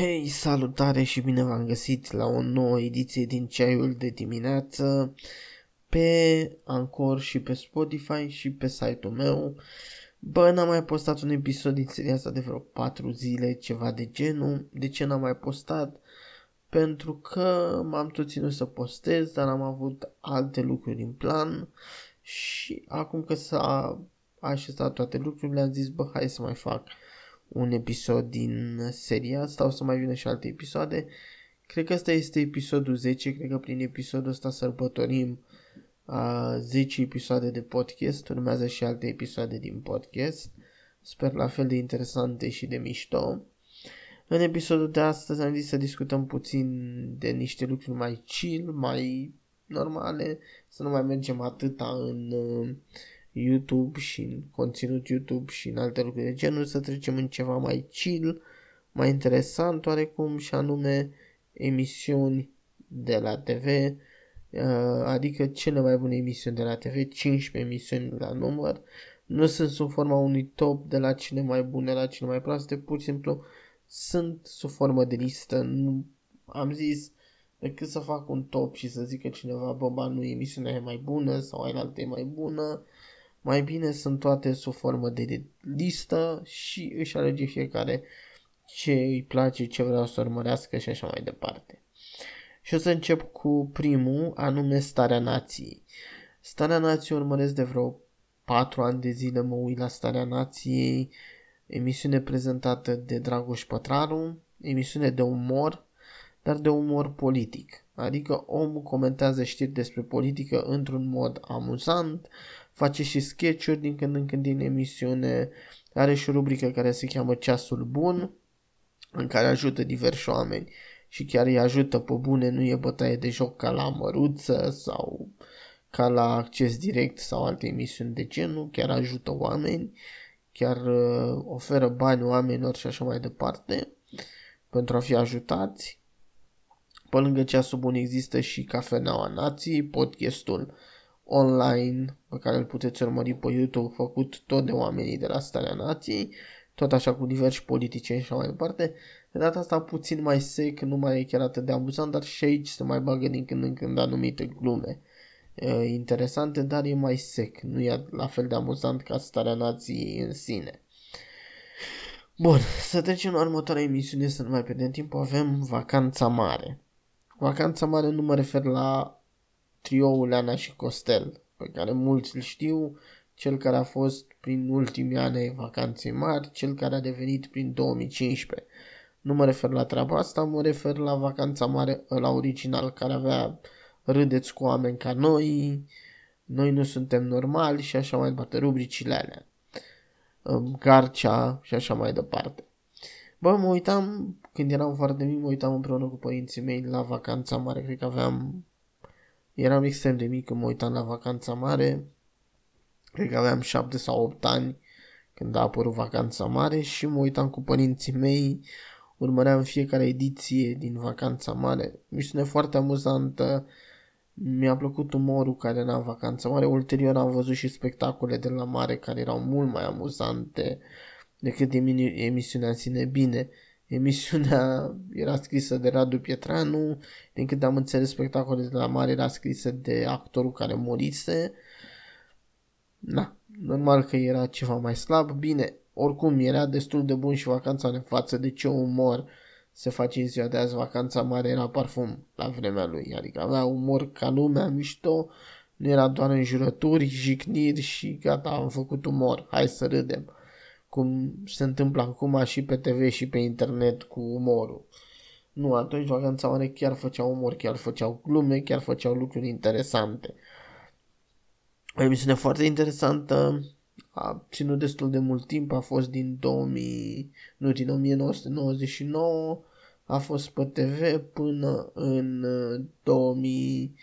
Hei, salutare și bine v-am găsit la o nouă ediție din Ceaiul de dimineață pe Anchor și pe Spotify și pe site-ul meu. Bă, n-am mai postat un episod din seria asta de vreo 4 zile, ceva de genul. De ce n-am mai postat? Pentru că m-am tot ținut să postez, dar am avut alte lucruri în plan și acum că s-a așezat toate lucrurile, am zis, bă, hai să mai fac un episod din seria asta, o să mai vină și alte episoade. Cred că ăsta este episodul 10, cred că prin episodul ăsta sărbătorim a 10 episoade de podcast, urmează și alte episoade din podcast. Sper la fel de interesante și de mișto. În episodul de astăzi am zis să discutăm puțin de niște lucruri mai chill, mai normale, să nu mai mergem atâta în uh, YouTube și în conținut YouTube și în alte lucruri de genul, să trecem în ceva mai chill, mai interesant oarecum și anume emisiuni de la TV, uh, adică cele mai bune emisiuni de la TV, 15 emisiuni la număr. Nu sunt sub forma unui top de la cele mai bune la cele mai proaste, pur și simplu sunt sub formă de listă. Nu, am zis decât să fac un top și să zică cineva, bă, ba, nu, emisiunea e mai bună sau ai altă e mai bună, mai bine sunt toate sub formă de listă și își alege fiecare ce îi place, ce vrea să urmărească și așa mai departe. Și o să încep cu primul, anume Starea Nației. Starea Nației urmăresc de vreo 4 ani de zile, mă uit la Starea Nației, emisiune prezentată de Dragoș Pătraru, emisiune de umor, dar de umor politic. Adică omul comentează știri despre politică într-un mod amuzant, face și sketch-uri din când în când din emisiune, are și o rubrică care se cheamă Ceasul Bun, în care ajută diversi oameni și chiar îi ajută pe bune, nu e bătaie de joc ca la Măruță sau ca la Acces Direct sau alte emisiuni. De genul, chiar ajută oameni, chiar uh, oferă bani oamenilor și așa mai departe pentru a fi ajutați. Pe lângă ceasul bun există și Cafeneaua Nației, podcastul online pe care îl puteți urmări pe YouTube, făcut tot de oamenii de la Starea Nației, tot așa cu diversi politicieni și așa mai departe. De data asta puțin mai sec, nu mai e chiar atât de amuzant, dar și aici se mai bagă din când în când anumite glume interesante, dar e mai sec, nu e la fel de amuzant ca Starea Nației în sine. Bun, să trecem la următoarea emisiune, să nu mai pierdem timp, avem Vacanța Mare. Vacanța Mare nu mă refer la trioul Ana și Costel, pe care mulți îl știu, cel care a fost prin ultimii ani ai vacanței mari, cel care a devenit prin 2015. Nu mă refer la treaba asta, mă refer la vacanța mare, la original, care avea râdeți cu oameni ca noi, noi nu suntem normali și așa mai departe, rubricile alea. Garcea și așa mai departe. Bă, mă uitam, când eram foarte mic, mă uitam împreună cu părinții mei la vacanța mare, cred că aveam Eram extrem de mic când mă uitam la vacanța mare. Cred că aveam 7 sau 8 ani când a apărut vacanța mare și mă uitam cu părinții mei. Urmăream fiecare ediție din vacanța mare. Misiune foarte amuzantă. Mi-a plăcut umorul care era în vacanța mare. Ulterior am văzut și spectacole de la mare care erau mult mai amuzante decât emisiunea în sine. Bine, Emisiunea era scrisă de Radu Pietranu, din câte am înțeles spectacolul de la mare era scrisă de actorul care murise. Na, normal că era ceva mai slab. Bine, oricum era destul de bun și vacanța în față de ce umor se face în ziua de azi. Vacanța mare era parfum la vremea lui, adică avea umor ca lumea, mișto, nu era doar înjurături, jigniri și gata, am făcut umor, hai să râdem cum se întâmplă acum și pe TV și pe internet cu umorul. Nu, atunci vacanța mare chiar făceau umor, chiar făceau glume, chiar făceau lucruri interesante. O emisiune foarte interesantă, a ținut destul de mult timp, a fost din 2000, nu, din 1999, a fost pe TV până în 2000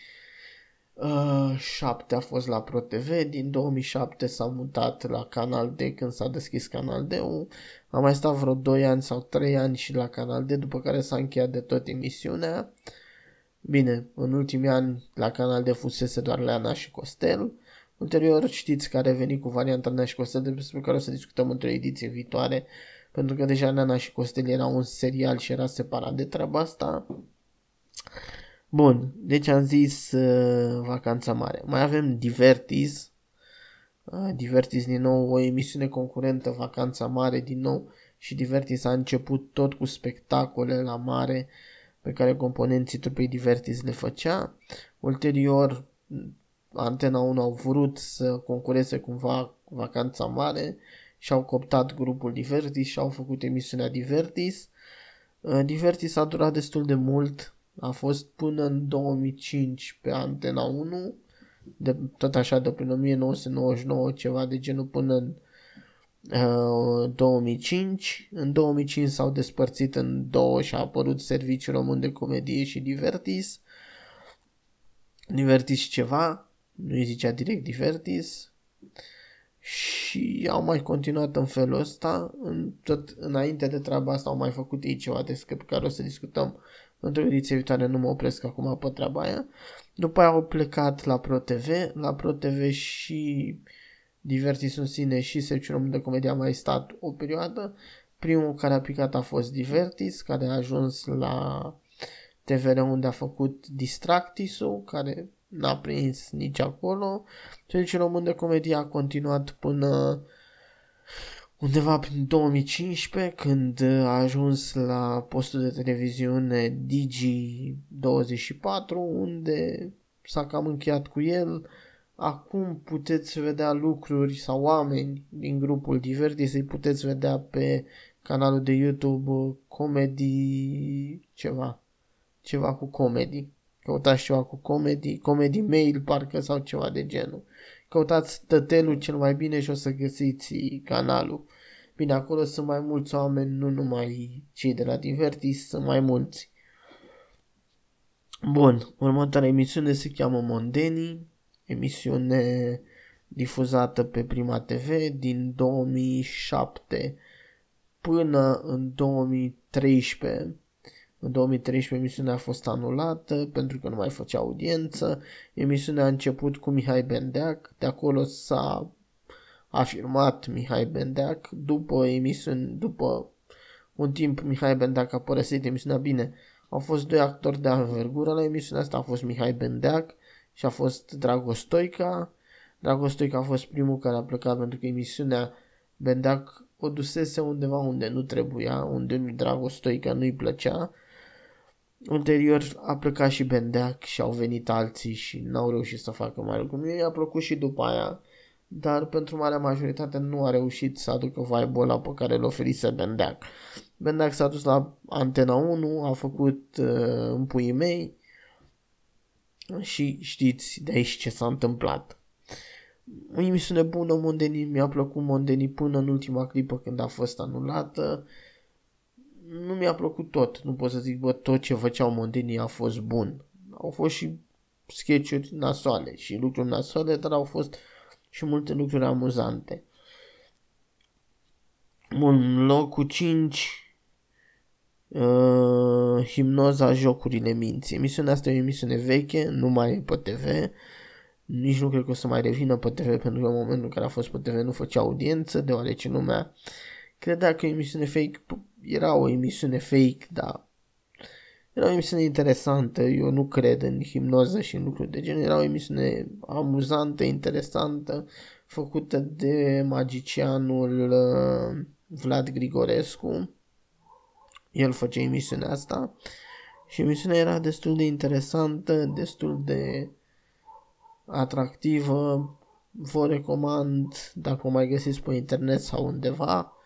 Uh, 7 a fost la ProTV, din 2007 s-a mutat la Canal D când s-a deschis Canal D. A mai stat vreo 2 ani sau 3 ani și la Canal D, după care s-a încheiat de tot emisiunea. Bine, în ultimii ani la Canal D fusese doar Leana și Costel. Ulterior știți că a revenit cu varianta Leana și Costel despre care o să discutăm într-o ediție viitoare pentru că deja Nana și Costel era un serial și era separat de treaba asta. Bun, deci am zis uh, Vacanța Mare. Mai avem Divertis, uh, Divertis din nou, o emisiune concurentă, Vacanța Mare din nou și Divertis a început tot cu spectacole la mare pe care componenții trupei Divertis le făcea. Ulterior, Antena 1 au vrut să concureze cumva Vacanța Mare și au coptat grupul Divertis și au făcut emisiunea Divertis. Uh, Divertis a durat destul de mult, a fost până în 2005 pe Antena 1, de, tot așa de prin 1999, ceva de genul până în uh, 2005. În 2005 s-au despărțit în două și a apărut Serviciul Român de Comedie și Divertis. Divertis ceva, nu îi zicea direct Divertis. Și au mai continuat în felul ăsta, în, tot înainte de treaba asta au mai făcut ei ceva despre care o să discutăm într-o ediție viitoare, nu mă opresc acum pe treaba aia. După aia au plecat la ProTV, la ProTV și Divertis în sine și Serviciul de Comedie a mai stat o perioadă. Primul care a picat a fost Divertis, care a ajuns la TVR unde a făcut Distractisul, care n-a prins nici acolo. Serviciul Român de Comedie a continuat până undeva prin 2015 când a ajuns la postul de televiziune Digi24 unde s-a cam încheiat cu el. Acum puteți vedea lucruri sau oameni din grupul Divertis, îi puteți vedea pe canalul de YouTube Comedy ceva, ceva cu comedy. Căutați ceva cu comedy, comedy mail parcă sau ceva de genul. Căutați tătelul cel mai bine și o să găsiți canalul. Bine, acolo sunt mai mulți oameni, nu numai cei de la Divertis, sunt mai mulți. Bun, următoarea emisiune se cheamă Mondeni, emisiune difuzată pe Prima TV din 2007 până în 2013 în 2013 emisiunea a fost anulată pentru că nu mai făcea audiență. Emisiunea a început cu Mihai Bendeac, de acolo s-a afirmat Mihai Bendeac. După emisiune, după un timp Mihai Bendeac a părăsit emisiunea bine. Au fost doi actori de avergură la emisiunea asta, a fost Mihai Bendeac și a fost Dragostoica. Dragostoica a fost primul care a plecat pentru că emisiunea Bendeac o dusese undeva unde nu trebuia, unde Dragostoica nu-i plăcea Ulterior a plecat și Bendeac și au venit alții și n-au reușit să facă mai lucru. Mie i-a plăcut și după aia, dar pentru marea majoritate nu a reușit să aducă vibe ăla pe care îl oferise Bendeac. Bendeac s-a dus la Antena 1, a făcut uh, în puii mei și știți de aici ce s-a întâmplat. O emisiune bună, Mondeni, mi-a plăcut Mondeni până în ultima clipă când a fost anulată. Uh, nu mi-a plăcut tot. Nu pot să zic, bă, tot ce făceau montenii a fost bun. Au fost și sketch-uri nasoale și lucruri nasoale, dar au fost și multe lucruri amuzante. Bun, locul 5 uh, Hipnoza Jocurile Minții. Emisiunea asta e o emisiune veche, nu mai e pe TV. Nici nu cred că o să mai revină pe TV pentru că în momentul în care a fost pe TV nu făcea audiență, deoarece lumea credea că e emisiune fake era o emisiune fake, dar era o emisiune interesantă, eu nu cred în hipnoză și în lucruri de gen, era o emisiune amuzantă, interesantă, făcută de magicianul uh, Vlad Grigorescu. El făcea emisiunea asta și emisiunea era destul de interesantă, destul de atractivă. Vă recomand dacă o mai găsiți pe internet sau undeva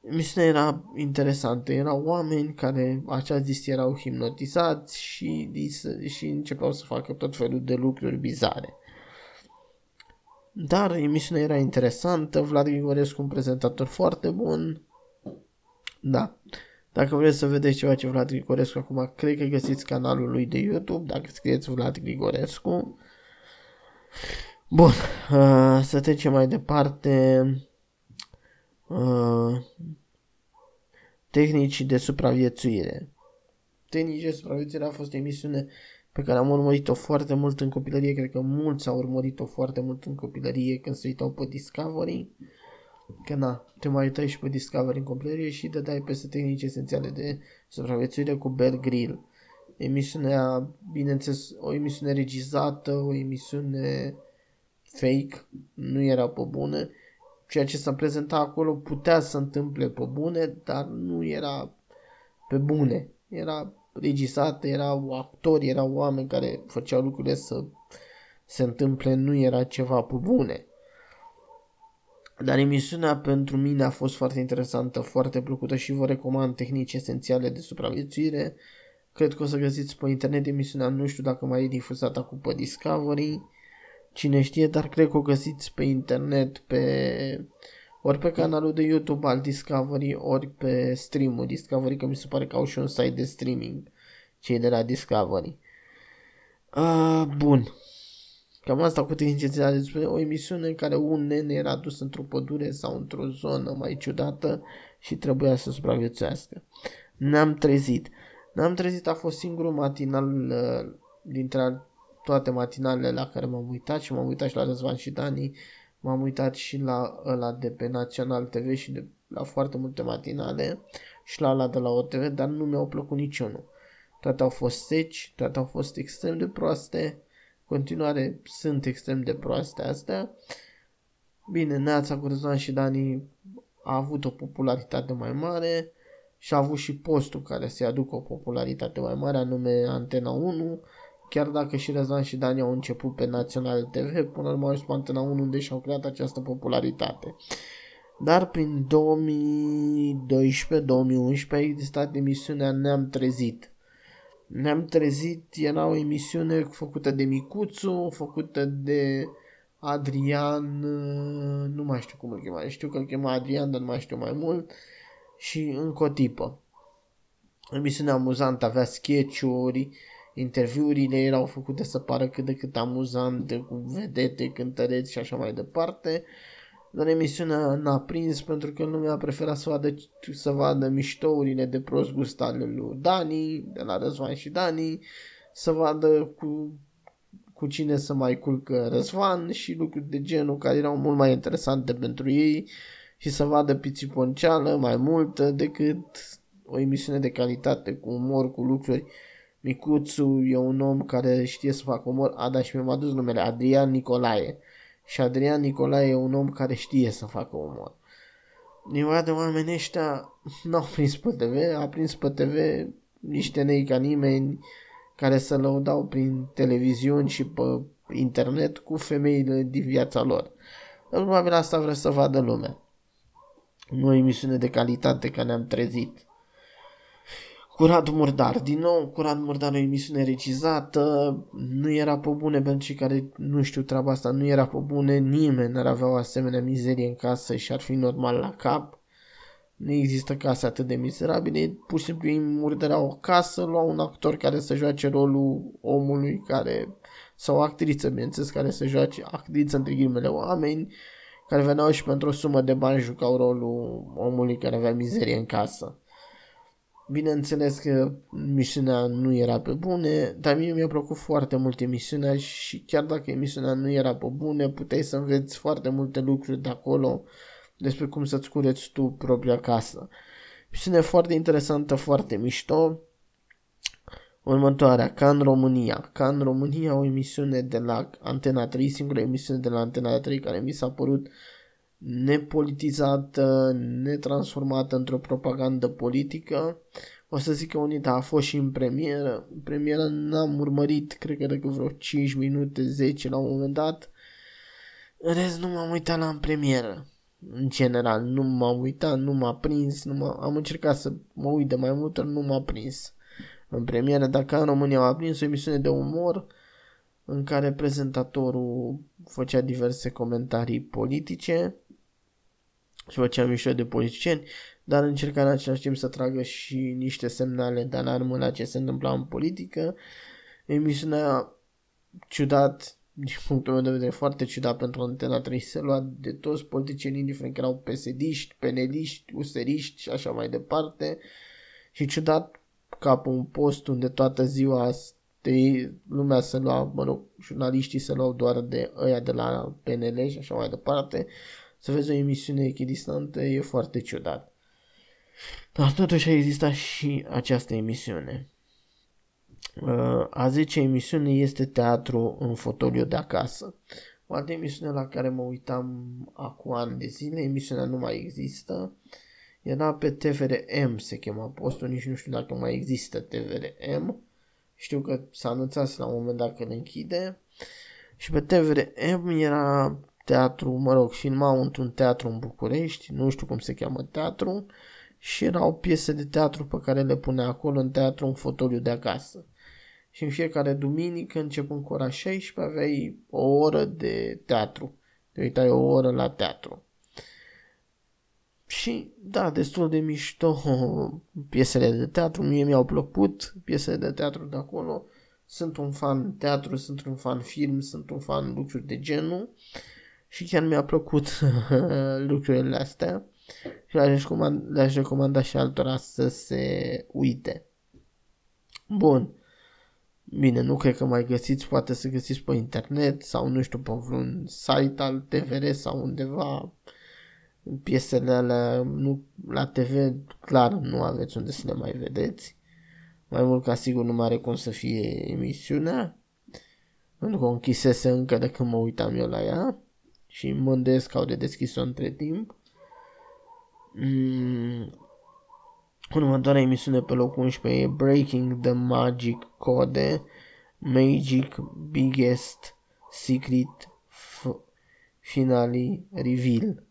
Emisiunea era interesantă. Erau oameni care, așa zis, erau hipnotizați și, și începeau să facă tot felul de lucruri bizare. Dar emisiunea era interesantă, Vlad Grigorescu un prezentator foarte bun. Da. Dacă vreți să vedeți ceva ce Vlad Grigorescu acum, cred că găsiți canalul lui de YouTube, dacă scrieți Vlad Grigorescu. Bun, uh, să trecem mai departe. Uh, tehnici de supraviețuire. Tehnici de supraviețuire a fost o emisiune pe care am urmărit-o foarte mult în copilărie, cred că mulți au urmărit-o foarte mult în copilărie când se uitau pe Discovery. că na, te mai uitai și pe Discovery în copilărie și dai peste tehnici esențiale de supraviețuire cu Bear Grill. Emisiunea, bineînțeles, o emisiune regizată, o emisiune fake, nu era pe bune. Ceea ce s-a prezentat acolo putea să întâmple pe bune, dar nu era pe bune. Era regizată, erau actori, erau oameni care făceau lucrurile să se întâmple, nu era ceva pe bune. Dar emisiunea pentru mine a fost foarte interesantă, foarte plăcută și vă recomand tehnici esențiale de supraviețuire. Cred că o să găsiți pe internet emisiunea, nu știu dacă mai e difuzată acum pe Discovery, cine știe, dar cred că o găsiți pe internet, pe ori pe canalul de YouTube al Discovery, ori pe streamul Discovery, că mi se pare că au și un site de streaming, cei de la Discovery. Uh, bun, Cam asta cu tehnicitatea despre o emisiune în care un nene era dus într-o pădure sau într-o zonă mai ciudată și trebuia să supraviețuiască. Ne-am trezit. Ne-am trezit a fost singurul matinal uh, dintre toate matinalele la care m-am uitat și m-am uitat și la Răzvan și Dani, m-am uitat și la ăla de pe Național TV și de la foarte multe matinale și la ăla de la OTV, dar nu mi-au plăcut niciunul. Toate au fost seci, toate au fost extrem de proaste continuare sunt extrem de proaste astea. Bine, Neața cu Răzvan și Dani a avut o popularitate mai mare și a avut și postul care să-i aducă o popularitate mai mare, anume Antena 1, chiar dacă și Răzvan și Dani au început pe Național TV, până la urmă au pe Antena 1 unde și-au creat această popularitate. Dar prin 2012-2011 a existat emisiunea Ne-am trezit, ne-am trezit, era o emisiune făcută de Micuțu, făcută de Adrian, nu mai știu cum îl chema, știu că îl chema Adrian, dar nu mai știu mai mult, și încă o tipă. Emisiunea amuzantă avea sketch-uri, interviurile erau făcute să pară cât de cât amuzante, cu vedete, cântăreți și așa mai departe. Dar emisiunea n-a prins pentru că lumea a preferat să vadă, să vadă miștourile de prost gust ale lui Dani, de la Răzvan și Dani, să vadă cu, cu cine să mai culcă Răzvan și lucruri de genul care erau mult mai interesante pentru ei și să vadă pițiponceală mai multă decât o emisiune de calitate cu umor, cu lucruri. Micuțu e un om care știe să facă umor. A, da, și mi-am adus numele Adrian Nicolae și Adrian Nicolae e un om care știe să facă umor. Nimic de oameni ăștia n-au prins pe TV, a prins pe TV niște nei ca nimeni care să lăudau prin televiziuni și pe internet cu femeile din viața lor. Probabil asta vrea să vadă lumea. Nu o emisiune de calitate că ne-am trezit. Curat Murdar, din nou Curat Murdar o emisiune regizată, nu era pe bune pentru cei care nu știu treaba asta, nu era pe bune, nimeni n-ar avea o asemenea mizerie în casă și ar fi normal la cap. Nu există case atât de mizerabile, pur și simplu îi murdăreau o casă, luau un actor care să joace rolul omului care, sau o actriță, bineînțeles, care să joace actriță între ghilimele oameni, care veneau și pentru o sumă de bani jucau rolul omului care avea mizerie în casă. Bineînțeles că misiunea nu era pe bune, dar mie mi-a plăcut foarte mult emisiunea și chiar dacă emisiunea nu era pe bune, puteai să înveți foarte multe lucruri de acolo despre cum să-ți cureți tu propria casă. Misiune foarte interesantă, foarte mișto. Următoarea, ca în România. Ca în România, o emisiune de la Antena 3, singura emisiune de la Antena 3 care mi s-a părut nepolitizată, netransformată într-o propagandă politică. O să zic că unita a fost și în premieră. În premieră n-am urmărit, cred că de vreo 5 minute, 10 la un moment dat. În rest nu m-am uitat la în premieră. În general, nu m-am uitat, nu m-a prins, nu m-a... am încercat să mă uit de mai mult, nu m-a prins. În premieră, dacă în România m-a prins o emisiune de umor în care prezentatorul făcea diverse comentarii politice și făcea mișto de politicieni, dar încerca în același timp să tragă și niște semnale de alarmă la ce se întâmpla în politică. Emisiunea ciudat, din punctul meu de vedere, foarte ciudat pentru Antena 3, se lua de toți politicieni, indiferent că erau pesediști, peneliști, useriști și așa mai departe. Și ciudat ca pe un post unde toată ziua de lumea se lua, mă rog, jurnaliștii se luau doar de ăia de la PNL și așa mai departe, să vezi o emisiune echidistantă e foarte ciudat. Dar totuși a existat și această emisiune. Uh, a 10 emisiune este teatru în fotoliu de acasă. O altă emisiune la care mă uitam acum ani de zile, emisiunea nu mai există, era pe TVRM, se chema postul, nici nu știu dacă mai există TVRM. Știu că s-a anunțat la un moment dat că le închide. Și pe TVRM era teatru, mă rog, filmau într-un teatru în București, nu știu cum se cheamă teatru, și erau piese de teatru pe care le punea acolo în teatru în fotoliu de acasă. Și în fiecare duminică, începând cu ora 16, aveai o oră de teatru. Te uitai o oră la teatru. Și, da, destul de mișto piesele de teatru. Mie mi-au plăcut piesele de teatru de acolo. Sunt un fan teatru, sunt un fan film, sunt un fan lucruri de genul. Și chiar mi-a plăcut lucrurile astea. Și le-aș recomanda, le-aș recomanda și altora să se uite. Bun. Bine, nu cred că mai găsiți, poate să găsiți pe internet sau nu știu, pe vreun site al TVR sau undeva piesele alea, nu, la TV clar nu aveți unde să le mai vedeți. Mai mult ca sigur nu mai are cum să fie emisiunea. Pentru că o închisese încă de când mă uitam eu la ea și mă îndesc că au deschis-o între timp. Mm. Următoarea emisiune pe locul 11 e Breaking the Magic Code Magic Biggest Secret F- Finale Reveal.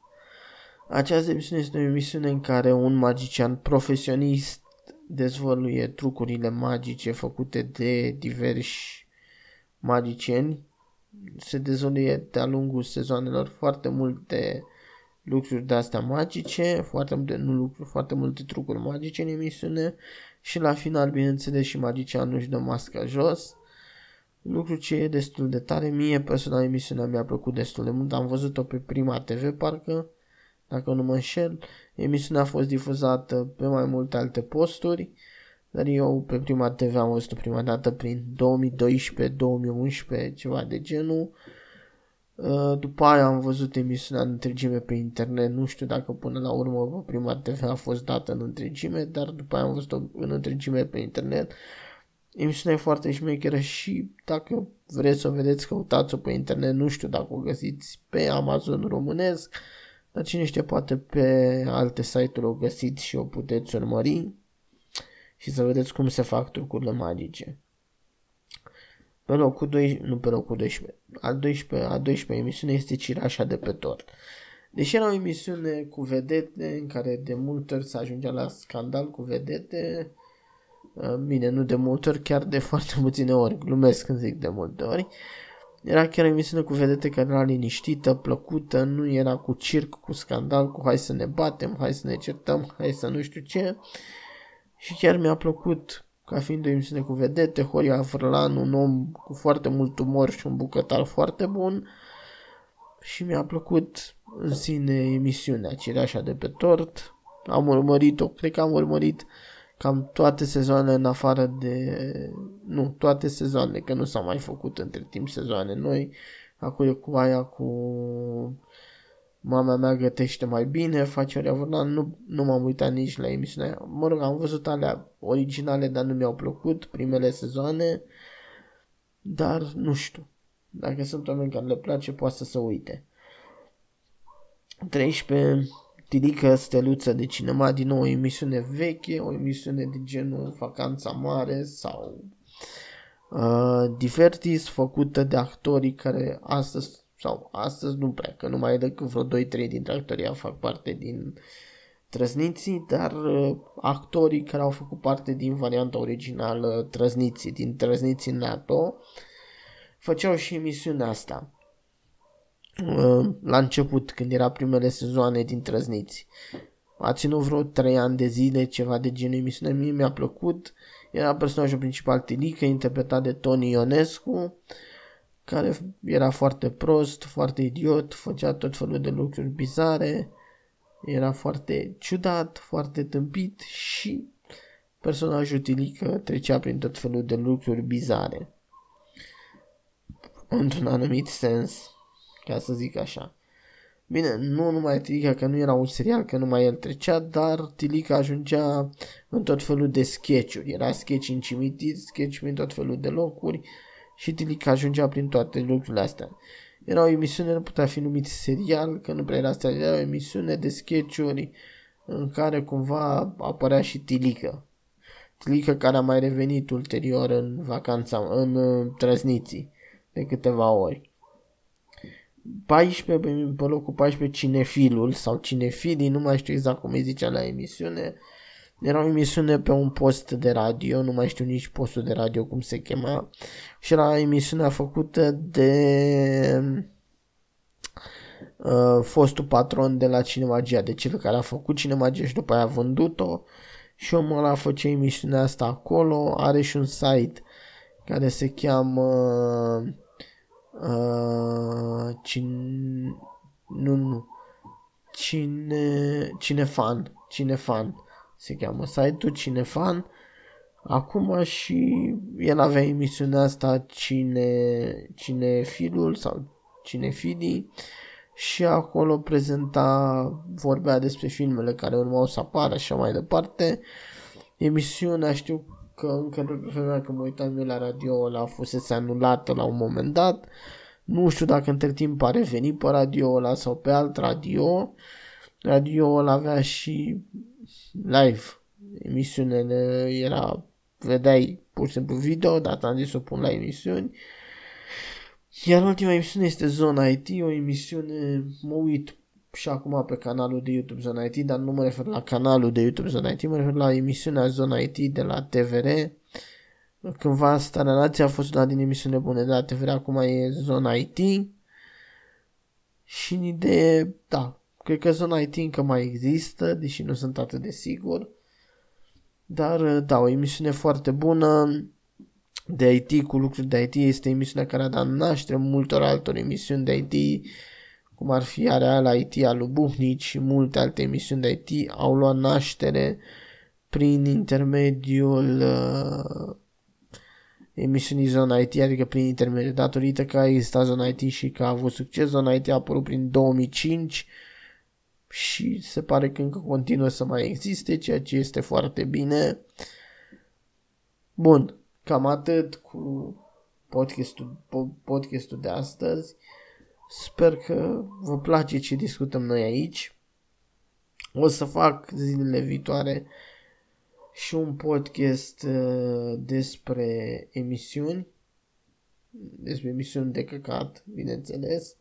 Această emisiune este o emisiune în care un magician profesionist dezvăluie trucurile magice făcute de diversi magicieni. Se dezvăluie de-a lungul sezoanelor foarte multe lucruri de astea magice, foarte multe, nu lucruri, foarte multe trucuri magice în emisiune și la final, bineînțeles, și magicianul își dă masca jos. Lucru ce e destul de tare. Mie personal emisiunea mi-a plăcut destul de mult. Am văzut-o pe Prima TV parcă dacă nu mă înșel. Emisiunea a fost difuzată pe mai multe alte posturi, dar eu pe prima TV am văzut-o prima dată prin 2012-2011, ceva de genul. Uh, după aia am văzut emisiunea în întregime pe internet, nu știu dacă până la urmă pe prima TV a fost dată în întregime, dar după aia am văzut-o în întregime pe internet. Emisiunea e foarte șmecheră și dacă vreți să o vedeți, căutați-o pe internet, nu știu dacă o găsiți pe Amazon românesc, dar cine știe, poate pe alte site-uri o găsiți și o puteți urmări și să vedeți cum se fac trucurile magice. Pe locul 2, nu pe locul 12, al 12, a 12 emisiune este Cirașa de pe tort. Deși era o emisiune cu vedete în care de multe ori se ajungea la scandal cu vedete, uh, bine, nu de multe ori, chiar de foarte puține ori, glumesc când zic de multe ori, era chiar o emisiune cu vedete care era liniștită, plăcută, nu era cu circ, cu scandal, cu hai să ne batem, hai să ne certăm, hai să nu știu ce. Și chiar mi-a plăcut ca fiind o emisiune cu vedete, Horia Frălan, un om cu foarte mult umor și un bucătar foarte bun. Și mi-a plăcut în sine emisiunea Cireașa de pe tort. Am urmărit-o, cred că am urmărit cam toate sezoanele în afară de... Nu, toate sezoanele, că nu s-au mai făcut între timp sezoane noi. Acum e cu aia cu mama mea gătește mai bine, face o nu, nu m-am uitat nici la emisiunea Mă rog, am văzut alea originale, dar nu mi-au plăcut primele sezoane, dar nu știu. Dacă sunt oameni care le place, poate să se uite. 13. Tirică Steluță de Cinema, din nou o emisiune veche, o emisiune de genul Vacanța Mare sau uh, Divertis, făcută de actorii care astăzi sau astăzi nu prea, că nu mai e decât vreo 2-3 dintre actorii fac parte din Trăzniții, dar uh, actorii care au făcut parte din varianta originală Trăzniții, din Trăzniții NATO, făceau și emisiunea asta uh, la început, când era primele sezoane din Trăzniți. A ținut vreo 3 ani de zile, ceva de genul emisiune, mie mi-a plăcut. Era personajul principal Tilică, interpretat de Tony Ionescu care era foarte prost, foarte idiot, făcea tot felul de lucruri bizare, era foarte ciudat, foarte tâmpit și personajul Tilică trecea prin tot felul de lucruri bizare. Într-un anumit sens, ca să zic așa. Bine, nu numai Tilica, că nu era un serial, că numai el trecea, dar Tilica ajungea în tot felul de sketch-uri. Era sketch în cimitir, sketch în tot felul de locuri și Tilica ajungea prin toate lucrurile astea. Era o emisiune, nu putea fi numit serial, că nu prea era asta, era o emisiune de sketch-uri în care cumva apărea și Tilica. Tilica care a mai revenit ulterior în vacanța, în uh, trăzniții de câteva ori. 14, pe, pe locul 14 Cinefilul sau Cinefilii, nu mai știu exact cum îi zicea la emisiune. Era o emisiune pe un post de radio, nu mai știu nici postul de radio cum se chema. Și era emisiunea făcută de uh, fostul patron de la Cinemagia, de cel care a făcut Cinemagia și după aia a vândut-o. Și omul ăla face emisiunea asta acolo, are și un site care se cheamă uh, Uh, cine... Nu, nu. Cine... Cinefan. Cinefan se cheamă site-ul Cinefan. Acum și el avea emisiunea asta Cine, Cinefilul sau Cinefidii și acolo prezenta, vorbea despre filmele care urmau să apară și așa mai departe. Emisiunea știu că încă pe vremea când mă uitam eu la radio ăla fusese anulată la un moment dat. Nu știu dacă între timp a revenit pe radio ăla sau pe alt radio. Radio ăla avea și live. Emisiunile era, vedeai pur și simplu video, dar am zis să o pun la emisiuni. Iar ultima emisiune este Zona IT, o emisiune, mă uit și acum pe canalul de YouTube Zona IT, dar nu mă refer la canalul de YouTube Zona IT, mă refer la emisiunea Zona IT de la TVR. Cândva asta relația a fost una din emisiune bune de la TVR, acum e Zona IT. Și în idee, da, cred că Zona IT încă mai există, deși nu sunt atât de sigur. Dar, da, o emisiune foarte bună de IT cu lucruri de IT este emisiunea care a dat naștere multor altor emisiuni de IT cum ar fi Areal IT al lui Buhnici și multe alte emisiuni de IT, au luat naștere prin intermediul uh, emisiunii Zona IT, adică prin intermediul, datorită că a existat Zona IT și că a avut succes, Zona IT a apărut prin 2005 și se pare că încă continuă să mai existe, ceea ce este foarte bine. Bun, cam atât cu podcastul, podcastul de astăzi. Sper că vă place ce discutăm noi aici. O să fac zilele viitoare și un podcast uh, despre emisiuni, despre emisiuni de căcat, bineînțeles.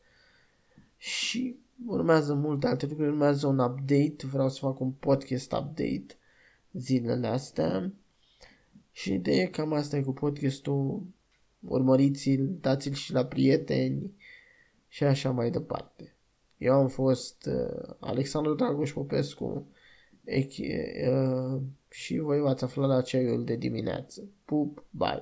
Și urmează multe alte lucruri, urmează un update, vreau să fac un podcast update zilele astea. Și ideea cam asta e cu podcastul, urmăriți-l, dați-l și la prieteni, și așa mai departe. Eu am fost uh, Alexandru Dragoș Popescu echi, uh, și voi v-ați aflat la ceaiul de dimineață. Pup, bye!